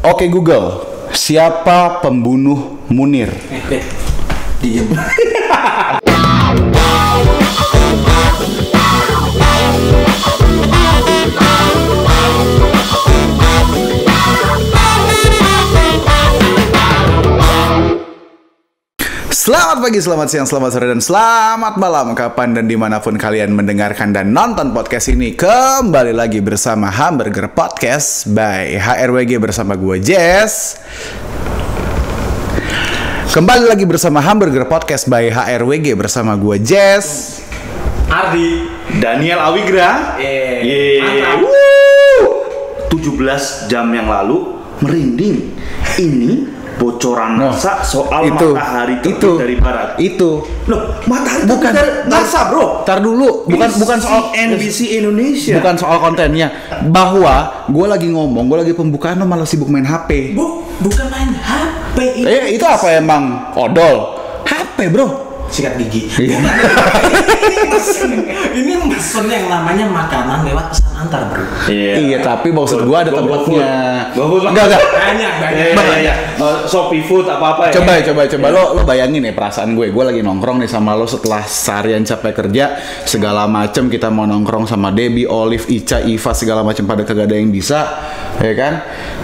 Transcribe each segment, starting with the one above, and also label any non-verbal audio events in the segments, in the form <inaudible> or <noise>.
Oke Google, siapa pembunuh Munir? <laughs> Diem. Selamat pagi, selamat siang, selamat sore, dan selamat malam Kapan dan di mana pun kalian mendengarkan dan nonton podcast ini Kembali lagi bersama Hamburger Podcast by HRWG bersama gue Jess Kembali lagi bersama Hamburger Podcast by HRWG bersama gue Jess Ardi. Daniel Awigra. Eh, Yeay. mantap. Wuh. 17 jam yang lalu merinding. Ini bocoran NASA soal itu, matahari terbit itu, dari barat. itu Loh, matahari Bukan. dari NASA, Bro. Tar dulu, bukan bukan soal NBC Indonesia. Bukan soal kontennya Bahwa gue lagi ngomong, gue lagi pembukaan lo malah sibuk main HP Bu, bukan main HP ini. Eh itu apa emang? Odol? HP bro Sikat gigi. Iya. Bukan. <laughs> ini mesen. Ini mesen yang namanya makanan lewat pesan antar, Bro. Iya tapi maksud gue ada tempatnya. Enggak enggak Banyak, banyak. Iya, iya, iya. Oh, Shopee Food apa-apa ya. Coba coba coba lo lo bayangin ya perasaan gue gue lagi nongkrong nih sama lo setelah seharian capek kerja segala macem kita mau nongkrong sama Debbie, Olive, Ica, Iva segala macem pada kagak ada yang bisa ya kan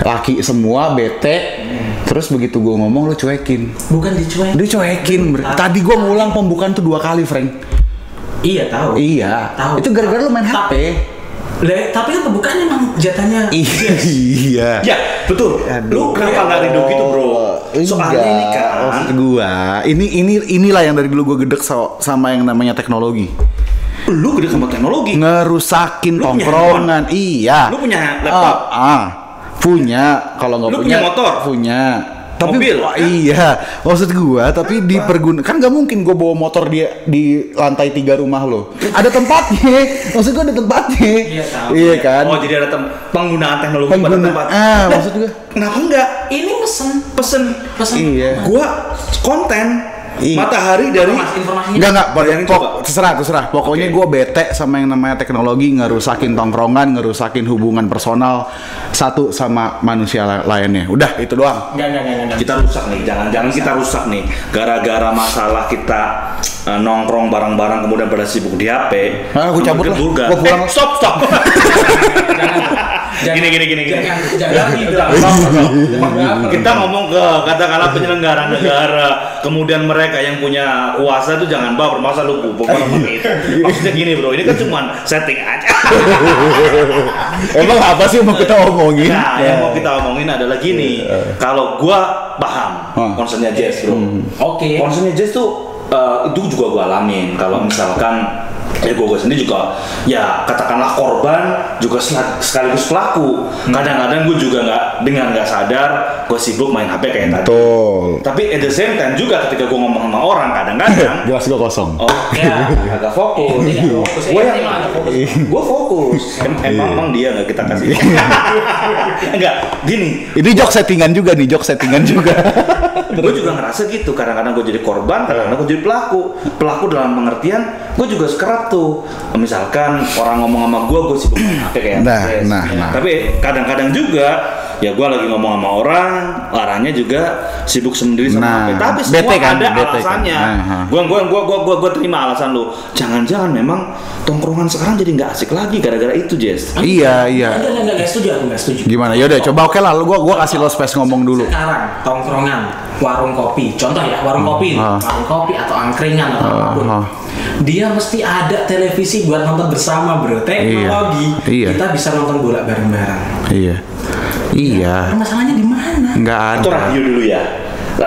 laki semua bete terus begitu gue ngomong lo cuekin Bukan dicuek. dia cuekin bre. tadi gue ngulang pembukaan tuh dua kali Frank Iya, tahu. iya Tahu. itu gara-gara lo main HP Le, tapi kan pembukaan emang jatahnya iya Ya, betul. Aduh. Lu kenapa nggak ridho gitu, Bro? Soalnya ini kan maksud gua ini ini inilah yang dari dulu gua gedek so- sama yang namanya teknologi lu gede sama teknologi. ngerusakin Lu punya tongkrongan iya Lu punya laptop? ah, ah. punya kalau nggak Lu punya punya motor? punya tapi Mobil? wah, iya. Maksud gua tapi diperguna kan nggak mungkin gua bawa motor dia di lantai tiga rumah lo. Ada tempatnya. Maksud gua ada tempatnya. Iya, tahu. iya kan? Oh, jadi ada tem- penggunaan teknologi pada pengguna. tempat. ah maksud gua. Kenapa enggak? ini mesen Pesen. Pesen. Iya. gua konten Iya. matahari dari Informasi- informasinya Enggak enggak, Bayangin pok- coba. terserah terserah. Pokoknya gue bete sama yang namanya teknologi ngerusakin tongkrongan, ngerusakin hubungan personal satu sama manusia la- lainnya. Udah itu doang. Enggak, enggak, enggak, enggak. kita rusak nih jangan-jangan kita rusak nih gara-gara masalah kita eh, nongkrong bareng-bareng kemudian pada sibuk di HP Ah, aku cabut lah. Gua pulang. Eh, stop stop <laughs> Jangan- gini gini gini gini Jangan, jangan bilang. Stop, stop. kita ngomong ke <laughs> katakanlah penyelenggara negara kemudian mereka yang punya kuasa itu jangan baper masa lu <laughs> itu maksudnya gini bro ini kan cuma setting aja <laughs> Emang apa sih yang mau kita omongin? Nah, yang mau kita omongin adalah gini. Kalau gua paham concernnya Jazz, bro. Oke. Concernnya Jazz tuh eh, itu juga gua alamin. Kalau misalkan ya gua, gua sendiri juga ya katakanlah korban juga sekaligus pelaku. Kadang-kadang gua juga nggak dengan nggak sadar gua sibuk main HP kayak tadi. Betul. Tapi at the same time juga ketika gua ngomong sama orang kadang-kadang <laughs> Jelas gue kosong. Oh, ya, agak fokus. <laughs> Fokus. Gue Ini yang <laughs> gue fokus. Em- emang emang dia nggak kita kasih. Enggak, gini. Ini jok settingan juga nih, jok settingan juga. Gue juga ngerasa gitu. Kadang-kadang gue jadi korban, kadang-kadang gue jadi pelaku. Pelaku dalam pengertian, gue juga sekerap tuh. Misalkan orang ngomong sama gue, gue sibuk main HP kayak Nah, nah, nah. Tapi kadang-kadang juga ya gue lagi ngomong sama orang, orangnya juga sibuk sendiri sama Nah, HP. Tapi semua bete kan, ada bete kan. alasannya. Nah, ha. Gua gua gua gua gua, gua terima alasan lu. Jangan-jangan memang tongkrongan sekarang jadi nggak asik lagi gara-gara itu, Jess. iya, iya. Enggak, enggak, enggak, enggak setuju aku enggak setuju. Gimana? Yaudah, coba oke lah, lu gua gua kasih lo space ngomong dulu. Sekarang tongkrongan, warung kopi, contoh ya warung kopi, nih, ah. warung kopi atau angkringan atau Ah, apa pun. ah. Dia mesti ada televisi buat nonton bersama, bro. Teknologi, Iya. kita bisa nonton bola bareng-bareng. Iya. Iya. Masalahnya di mana? Enggak Atau ada. radio dulu ya.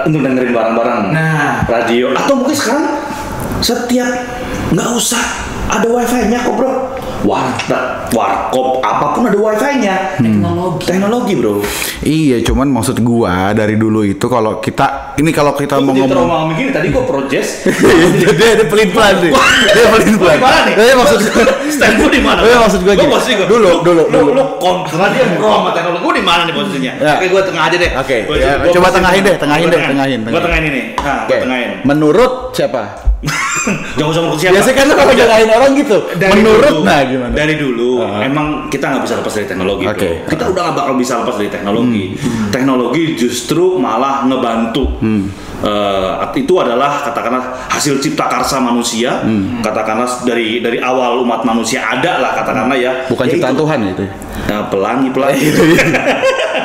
Untuk dengerin bareng-bareng. Nah. radio atau mungkin sekarang setiap nggak usah ada wifi-nya kok, Bro. Warteg, warkop, apa pun ada wifi-nya. Teknologi. Teknologi, Bro. Iya, cuman maksud gua dari dulu itu kalau kita ini kalau kita mau Kok ngomong trauma begini tadi gua project. <laughs> dia dia pelin pelan sih. Dia pelin pelan. Di mana nih? Iya maksud gua. stand gua di mana? Iya, maksud gua gini. gua. Dulu, Lu- dulu, lu, dulu. Lu kontra dia <laughs> pro sama teknologi. Gua di mana nih posisinya? Ya. Oke, gua tengah aja deh. Oke, ya, coba tengahin tengah. deh, tengahin deh, tengah. tengahin, Gua tengahin. ini. Nah, tengahin. Menurut siapa? Jangan sama siapa. Biasanya kan kalau nyalahin orang gitu. Menurut dulu, nah gimana? Dari dulu Ah. emang kita nggak bisa lepas dari teknologi. Hmm. bro. Kita udah nggak bakal bisa lepas dari teknologi. Teknologi justru malah ngebantu. Eh, itu adalah katakanlah hasil cipta karsa manusia. Hmm. Katakanlah dari dari awal umat manusia ada lah katakanlah ya. Bukan Ya ciptaan itu. Tuhan ya itu. Nah, pelangi pelangi. <laughs>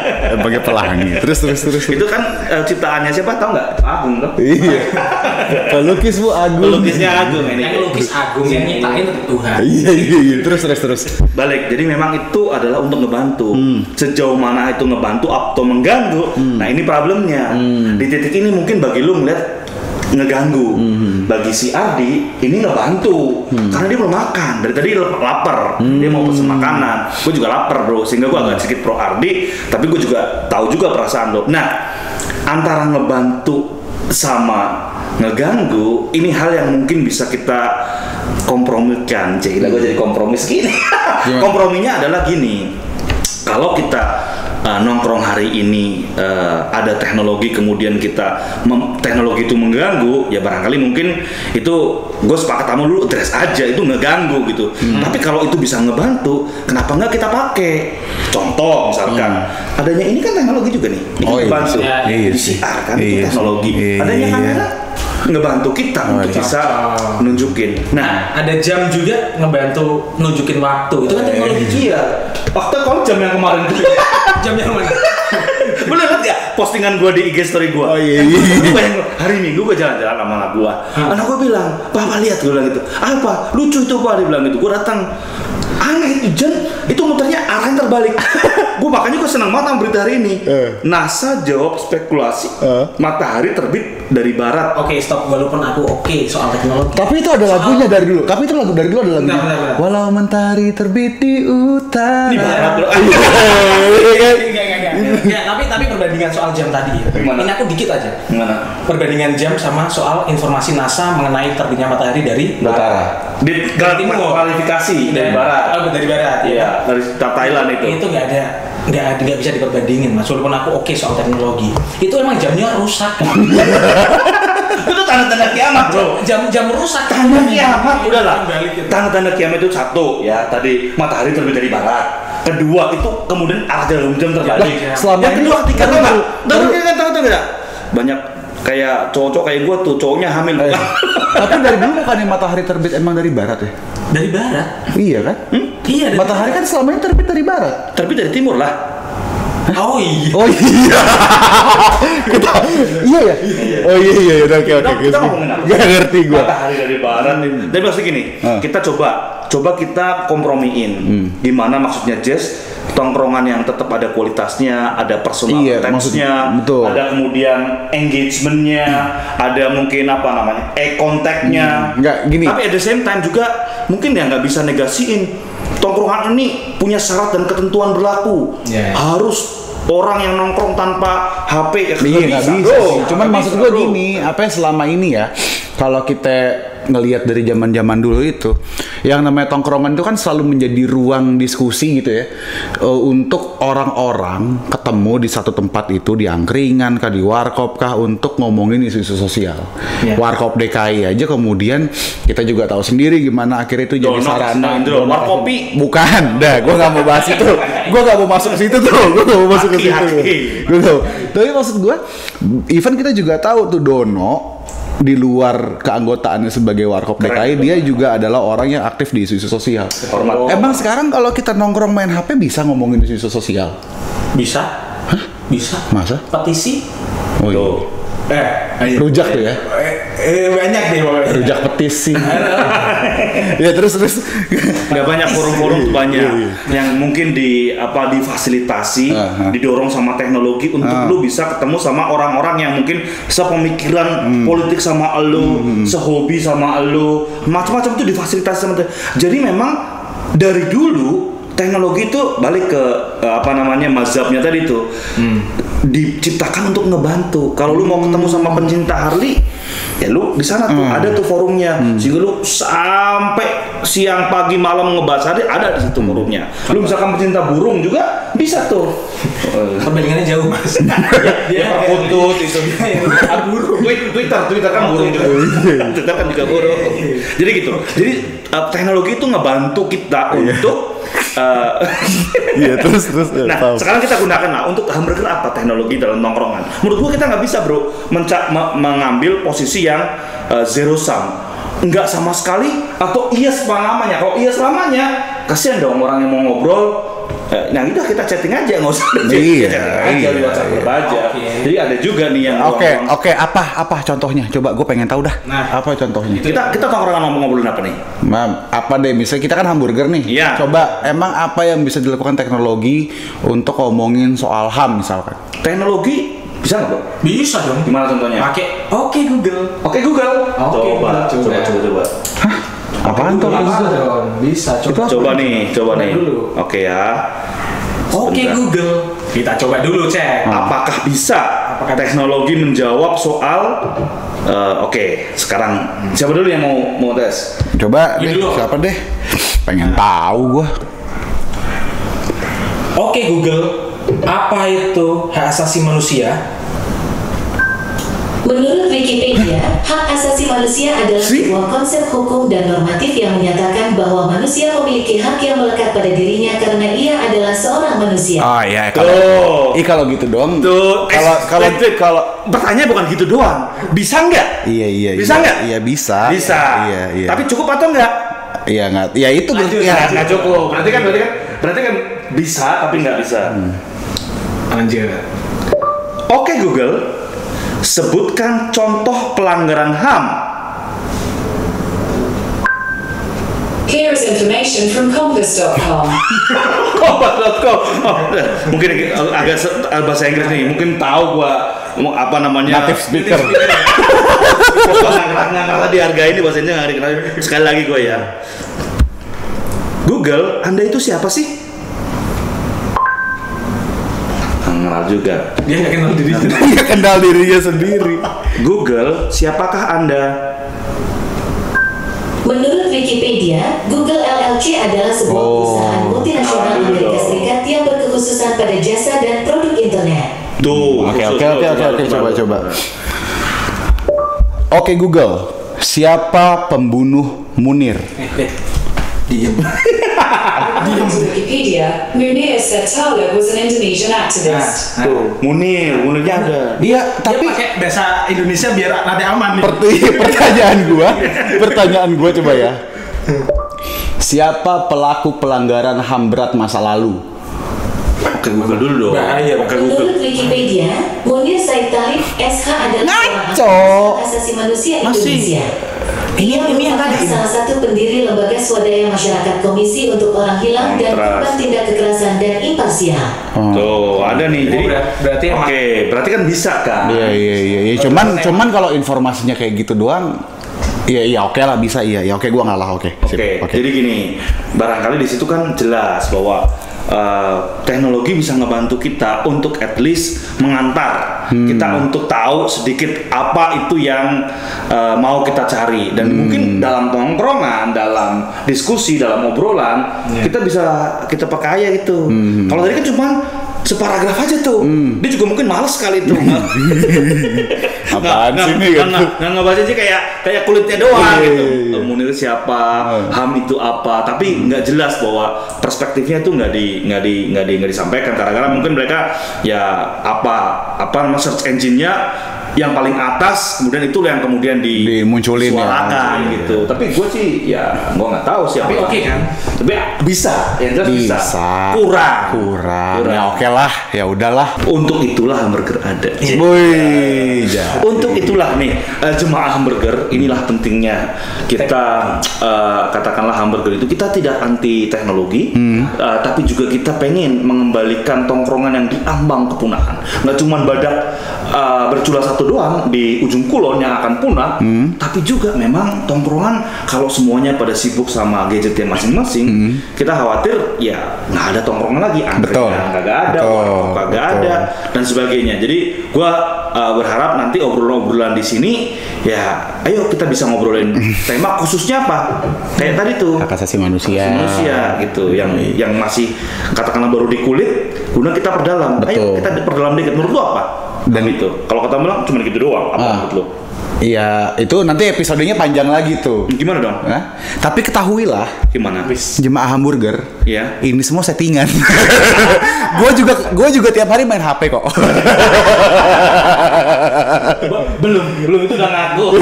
<laughs> Sebagai pelangi. Terus terus terus. itu kan eh, ciptaannya siapa tahu nggak? Agung kan? Iya. <laughs> Pelukis Bu Agung. Pelukisnya Agung ini. Yang lukis agung yang nyiptain Tuhan. Iya iya iya. Terus terus terus. balik. Jadi memang itu adalah untuk ngebantu. Sejauh mana itu ngebantu atau mengganggu nah ini problemnya. Di titik ini mungkin bagi lu ngeliat ngeganggu. Bagi si Ardi ini ngebantu. Karena dia belum makan. Dari tadi lapar. Dia mau pesen makanan. Gue juga lapar bro. Sehingga gue agak sedikit pro Ardi tapi gue juga tahu juga perasaan lo nah antara ngebantu sama ngeganggu ini hal yang mungkin bisa kita kompromikan. Cek gue jadi kompromis gini? <laughs> Gimana? komprominya adalah gini. Kalau kita uh, nongkrong hari ini uh, ada teknologi kemudian kita mem- teknologi itu mengganggu ya barangkali mungkin itu gue sepakat sama dulu dress aja itu ngeganggu gitu. Tapi kalau itu bisa ngebantu kenapa nggak kita pakai? Contoh misalkan adanya ini kan teknologi juga nih ini Oh, kan iya. ngebantu. Iya, iya kan itu Iya sih. teknologi Iya, adanya iya. Ngebantu kita Oh, untuk iya. bisa nunjukin nah ada jam juga ngebantu nunjukin waktu. Itu kan teknologi juga. iya waktu kalau jam yang kemarin tuh <laughs> Jam yang mana? <laughs> Lu lihat ya postingan gua di IG story gua. Oh, iya, iya. Bayangin, hari Minggu gua jalan-jalan sama anak gua. Anak gua bilang, "Papa lihat," gua bilang gitu. "Apa? Lucu itu, Pak." Dia bilang gitu. Gua datang aneh itu Jen itu muternya arahnya terbalik <laughs> gue makanya gue senang banget sama berita hari ini Eh. NASA jawab spekulasi Eh. matahari terbit dari barat Oke, stop. Walaupun aku oke soal teknologi. Tapi itu ada lagunya dari dulu. Tapi itu lagu dari dulu ada benar, benar. Walau mentari terbit di utara. di barat bro Enggak, enggak, enggak. Enggak, tapi tapi perbandingan soal jam tadi. ya. Gimana? Ini aku dikit aja. gimana Perbandingan jam sama soal informasi NASA mengenai terbitnya matahari dari Utara. di Dari timur. kualifikasi dari barat Oh, dari barat. ya. iya dari Thailand itu. Itu nggak ada nggak nggak bisa diperbandingin mas. Walaupun aku oke soal teknologi. Itu emang jamnya rusak kan <laughs> itu tanda-tanda kiamat bro. Jam jam rusak tanda kiamat. Udah lah. Balik gitu. tanda-tanda kiamat itu satu ya. Tadi matahari terbit dari barat. Kedua itu kemudian arah jarum jam terbalik. Ya, selama yang ini- kedua ketika baru- tahu nggak? baru- tahu nggak? Tahu tahu nggak? Banyak kayak cowok-cowok kayak gua tuh cowoknya hamil Eh, tapi dari dulu bukannya matahari terbit emang dari barat ya? dari barat Iya kan? iya dari Matahari kan selama ini terbit dari barat. terbit dari timur lah oh iya Oh iya. Kita, iya ya. Oh iya iya udah oke oke. Kita- kita ngomongin apa? Gak ngerti gua. matahari dari barat tapi maksudnya gini Ah. kita coba coba kita kompromiin Hmm. gimana maksudnya Jess tongkrongan yang tetap ada kualitasnya ada personal Iya, maksudnya, betul. ada kemudian engagementnya ada mungkin apa namanya eye contact-nya Hmm, nggak, gini. tapi at the same time juga mungkin ya nggak bisa negasiin tongkrongan ini punya syarat dan ketentuan berlaku Iya. harus orang yang nongkrong tanpa HP ya Iya nggak bisa, bro. sih. Cuman maksud bisa, gue gini, apa ya selama ini ya, kalau kita ngelihat dari zaman-zaman dulu itu, yang namanya tongkrongan itu kan selalu menjadi ruang diskusi gitu ya, eh, untuk orang-orang ketemu di satu tempat itu di angkringan kah di warkop kah untuk ngomongin isu-isu sosial. Iya. Warkop DKI aja kemudian kita juga tahu sendiri gimana akhirnya itu jadi Dono, sarana. Indro, warkopi. Bukan, <laughs> dah, gue nggak mau bahas itu. Gue nggak mau masuk ke situ tuh. Gue nggak mau masuk ke situ. Gue. Tapi maksud gue, even kita juga tahu tuh Dono di luar keanggotaannya sebagai warkop DKI, dia juga adalah orang yang aktif di isu-isu sosial. Hormat. Emang sekarang kalau kita nongkrong main HP bisa ngomongin isu-isu sosial? bisa bisa Masa? petisi Oh iya. Tuh. eh Rujak tuh ya. eh, eh, banyak deh pokoknya Rujak petisi. <laughs> ya terus terus. nggak banyak forum-forum tuh banyak Iya, iya. yang mungkin di apa difasilitasi Aha. didorong sama teknologi untuk Ah. lu bisa ketemu sama orang-orang yang mungkin sepemikiran Hmm. politik sama lu sehobi sama lu macam-macam itu difasilitasi sama te- jadi memang dari dulu teknologi itu balik ke eh, apa namanya mazhabnya tadi tuh Hmm. diciptakan untuk ngebantu kalau lu mau ketemu sama pencinta Harley ya lu di sana tuh ada tuh forumnya. Sehingga lu sampai siang pagi malam ngebahas hari ada di situ forumnya. Lu misalkan pecinta burung juga bisa tuh. Perbandingannya jauh mas. <laughs> dia perkutut itu. Burung. Twi- Twitter Twitter kan burung juga. Twitter kan juga burung. Jadi gitu. Jadi uh, teknologi itu ngebantu kita untuk uh, Iya terus terus. eh, Nah, paham. sekarang kita gunakan lah untuk hamburger apa teknologi dalam nongkrongan. Menurut gua kita nggak bisa bro menca- me- mengambil posisi yang uh, zero sum, nggak sama sekali atau iya selamanya. Kalau iya selamanya, kasihan dong orang yang mau ngobrol. Nah udah kita chatting aja nggak usah Iya, chatting aja iya, di WhatsApp iya. aja. Jadi ada juga nih yang Oke oke apa apa contohnya? Coba gue pengen tahu dah. Nah. apa contohnya? Kita kita tongkrongan ngomong ngobrolin apa nih? Mam, apa deh misalnya kita kan hamburger nih. Iya. Coba emang apa yang bisa dilakukan teknologi untuk ngomongin soal ham misalkan? Teknologi bisa nggak bro? Bisa dong. Gimana contohnya? Pakai Oke Google. Oke Google. Oke, coba, Google coba, coba, coba. Apaan tuh? Bisa dong. Bisa. Coba. Coba nih, coba Coba nih. dulu. Oke ya. Oke Sebentar. Google. Kita coba dulu cek. Apakah bisa Apakah teknologi menjawab soal eh, Oke, sekarang siapa dulu yang mau mau tes? Coba Ini deh, dulu. siapa deh? Pengen tahu gua. Oke Google. Apa itu hak asasi manusia? Menurut Wikipedia, hak asasi manusia adalah sebuah konsep hukum dan normatif yang menyatakan bahwa manusia memiliki hak yang melekat pada dirinya karena ia adalah seorang manusia. Oh iya Tuh. kalau Ih kalau gitu dong. Tuh, Kalau eh, kalau kalau Pertanyaan bukan gitu doang. Bisa nggak? Iya iya Bisa iya. nggak? Iya bisa. Bisa. Iya iya. Tapi cukup atau enggak? iya nggak. Ya itu berarti Lanjut, ya. Nggak nggak cukup. Berarti kan berarti kan berarti kan bisa tapi nggak bisa. Lanjut. Oke Google, sebutkan contoh pelanggaran HAM. Here is information from Compass.com. Kompas.com. <laughs> Oh, mungkin agak bahasa Inggris nih. Mungkin tahu gua apa namanya Native speaker. nggak dihargai ini bahasanya nggak. Sekali lagi gue ya. Google, Anda itu siapa sih? Kenal juga. Dia nggak kenal diri. Dia kenal dirinya sendiri. Google, siapakah Anda? Menurut Wikipedia, Google LLC adalah sebuah Oh. perusahaan multinasional Amerika Serikat yang berkekhususan pada jasa dan produk internet. Tuh. Oke oke oke oke coba coba. Oke Google, siapa pembunuh Munir? Eh, Diem. Wikipedia, Munir Sertala was an Indonesian activist. Nah, Tuh, Munir, Munirnya ada. Dia Tapi tapi pakai bahasa Indonesia biar nanti aman nih. Perti- pertanyaan gua, pertanyaan gua coba ya. Siapa pelaku pelanggaran HAM berat masa lalu? Oke, Google dulu dong. Bahaya, Oke, Google. Menurut Wikipedia, Munir Said Talib SH adalah Ngaco. asasi manusia Masih. Indonesia. Ini- yang tadi. salah satu pendiri lembaga swadaya masyarakat Komisi untuk Orang Hilang dan. Korban Tindak Kekerasan dan Imparsial. Tuh, ada nih. Jadi Oh, berarti Oke, berarti kan bisa kan? Iya iya iya. iya. Cuman cuman kalau informasinya kayak gitu doang, iya iya oke lah bisa iya iya oke gua ngalah oke. Sip, Oke, jadi gini, barangkali di situ kan jelas bahwa uh, teknologi bisa ngebantu kita untuk at least mengantar. Kita untuk tahu sedikit apa itu yang uh, mau kita cari. Dan mungkin dalam tongkrongan, dalam diskusi, dalam obrolan kita bisa kita pakai ya itu. Kalau tadi kan cuma separagraf aja tuh, dia juga mungkin males sekali tuh. <laughs> Apaan Nggak- sih ini, nggak- gitu? ngebaca aja kayak kayak kulitnya doang Iya, gitu. iya, iya. Munir siapa, Ham itu apa, tapi nggak jelas bahwa perspektifnya itu nggak di nggak di nggak di nggak disampaikan karena mungkin mereka ya apa apa nama search engine-nya yang paling atas kemudian itu yang kemudian di Dimunculin ya. suarakan Iya. gitu tapi gue sih ya gue nggak tahu siapa Tapi oke kan? tapi bisa yang jelas bisa, Bisa. kurang Kurang. Kurang. Ya oke lah, ya udahlah. untuk itulah hamburger ada Wih, ja. Untuk itulah nih eh, jemaah hamburger inilah pentingnya kita eh, katakanlah hamburger itu kita tidak anti teknologi, eh, tapi juga kita pengen mengembalikan tongkrongan yang diambang kepunahan. Nggak cuma badak eh, bercula satu doang di ujung kulon yang akan punah, tapi juga memang tongkrongan kalau semuanya pada sibuk sama gadgetnya masing-masing, kita khawatir ya nggak ada tongkrongan lagi, antrian kagak ada, Betul. ada dan sebagainya. Jadi gua uh, berharap nanti obrolan-obrolan di sini ya ayo kita bisa ngobrolin <laughs> tema khususnya apa? Kayak tadi tuh. Hak asasi manusia. manusia gitu. Yang yang masih katakanlah baru di kulit kemudian kita perdalam. Ayo Betul. kita perdalam dikit. Menurut lu apa? Dan Dan- itu kalau kata bilang cuma gitu doang apa Ah. menurut lu Iya, itu nanti episodenya panjang lagi tuh. gimana dong Hah? Tapi ketahuilah gimana jemaah hamburger Iya. ini semua settingan <laughs> gue juga gue juga tiap hari main HP kok belum belum itu udah ngaku <laughs>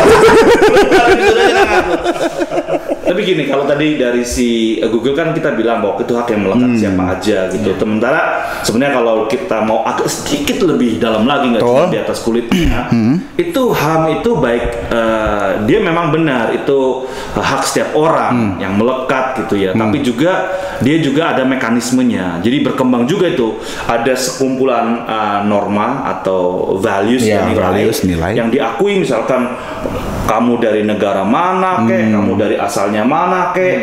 tapi gini kalau tadi dari si uh, Google kan kita bilang bahwa itu hak yang melekat Hmm. siapa aja gitu Iya. sementara sebenarnya kalau kita mau agak sedikit lebih dalam lagi nggak cuma. Hmm. di atas kulitnya itu ham itu baik eh, dia memang benar itu uh, hak setiap orang Hmm. yang melekat gitu ya tapi juga dia juga ada mekanismenya jadi berkembang juga itu ada sekumpulan uh, norma atau values Iya, ya, values, nilai. yang diakui misalkan kamu dari negara mana kek, Hmm. kamu dari asalnya mana kek,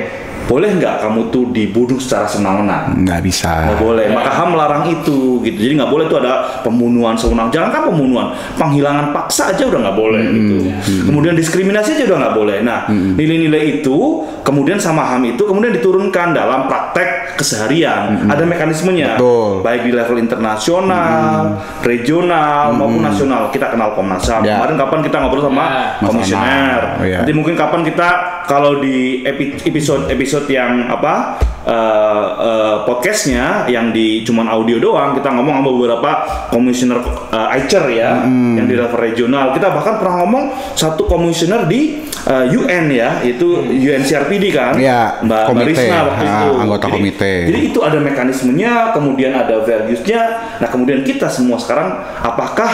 boleh nggak kamu tuh dibunuh secara senang-senang? nggak bisa Nggak boleh. Maka HAM melarang itu gitu. Jadi nggak boleh tuh ada pembunuhan sewenang. Jangan kan pembunuhan, penghilangan paksa aja udah nggak boleh gitu. Kemudian diskriminasi aja udah nggak boleh. Nah nilai-nilai itu kemudian sama HAM itu kemudian diturunkan dalam praktek keseharian. Ada mekanismenya. Betul. Baik di level internasional, regional maupun nasional. Kita kenal Komnas HAM. Ya. Kemarin kapan kita ngobrol sama Mas komisioner. Oh, iya. Nanti mungkin kapan kita kalau di epi- episode episode yang apa eh, eh, podcastnya yang di cuman audio doang kita ngomong sama beberapa komisioner eh, ICER ya yang di level regional. Kita bahkan pernah ngomong satu komisioner di eh, UN ya itu UNCRPD kan? Iya, Mbak komite, Risma waktu ah, itu. anggota Jadi- komite. jadi itu ada mekanismenya kemudian ada valuesnya. Nah kemudian kita semua sekarang apakah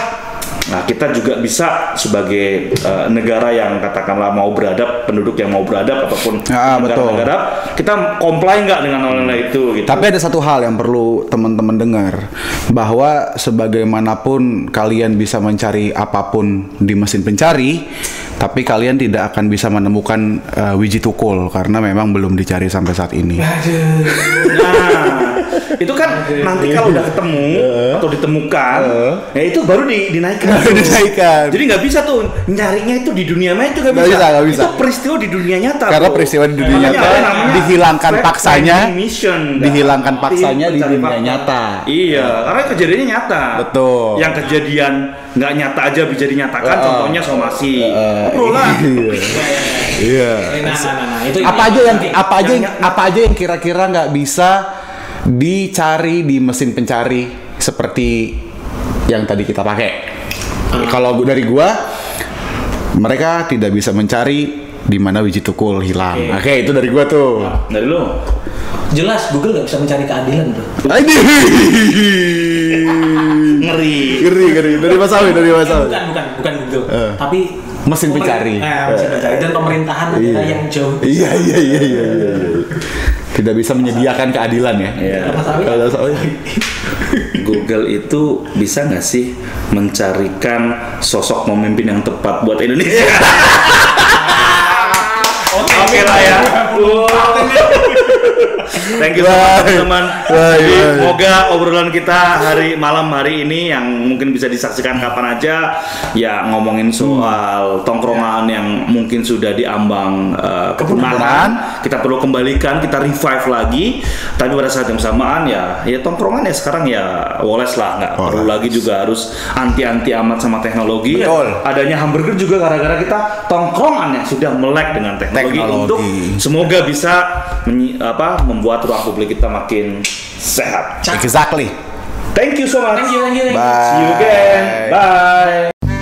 Nah, kita juga bisa sebagai eh, negara yang katakanlah mau beradab, penduduk yang mau beradab ataupun Ah, betul. negara-negara, kita comply nggak dengan nilai itu gitu. Tapi ada satu hal yang perlu teman-teman dengar bahwa sebagaimanapun kalian bisa mencari apa pun di mesin pencari, tapi kalian tidak akan bisa menemukan uh, wiji tukul karena memang belum dicari sampai saat ini. Nah, <laughs> itu kan nanti kalau udah ketemu atau ditemukan, ya itu baru di, dinaikkan. Baru dinaikkan. Jadi nggak bisa tuh nyarinya itu di dunia maya itu nggak bisa. bisa, bisa. Itu peristiwa di dunia nyata. Karena peristiwa di dunia nyata dihilangkan paksanya, mission, kan? dihilangkan paksanya di dunia fakta. nyata. Iya, karena kejadiannya nyata. Betul. Yang kejadian nggak nyata aja bisa dinyatakan. Uh, contohnya somasi. Uh, Obrolan. <laughs> Iya. Nah, nah, nah, nah, itu apa aja yang apa aja yang apa aja yang kira-kira nggak bisa dicari di mesin pencari seperti yang tadi kita pakai. Kalau gua- dari gua mereka tidak bisa mencari di mana wiji tukul hilang. Oke, itu dari gua tuh. Dari lu. jelas Google nggak bisa mencari keadilan bro. Ini <laughs> Ngeri. ngeri ngeri dari Mas Awi dari Mas Eh, Awi. bukan bukan bukan Google Eh. tapi Mesin pencari. eh, mesin pencari dan pemerintahan negara yang jauh Iya iya iya iya. iya, iya. Tidak bisa menyediakan keadilan ya. Iya. Kalau Awi. Google itu bisa nggak sih mencarikan sosok pemimpin yang tepat buat Indonesia? <laughs> Oke lah ya. Thank you so much teman-teman. Semoga obrolan kita hari malam hari ini yang mungkin bisa disaksikan kapan aja ya ngomongin soal tongkrongan yang mungkin sudah diambang uh, kepunahan. Kita perlu kembalikan, kita revive lagi. Tapi pada saat yang bersamaan ya ya tongkrongan ya sekarang ya woles lah nggak perlu lagi juga harus anti-anti amat sama teknologi. Betul. Adanya hamburger juga gara-gara kita tongkrongan yang sudah melek dengan teknologi, Teknologi. Untuk semoga bisa menyi- apa membuat ruang publik kita makin sehat. Exactly. Thank you so much. thank you thank you, thank you. Bye. See you again. Bye.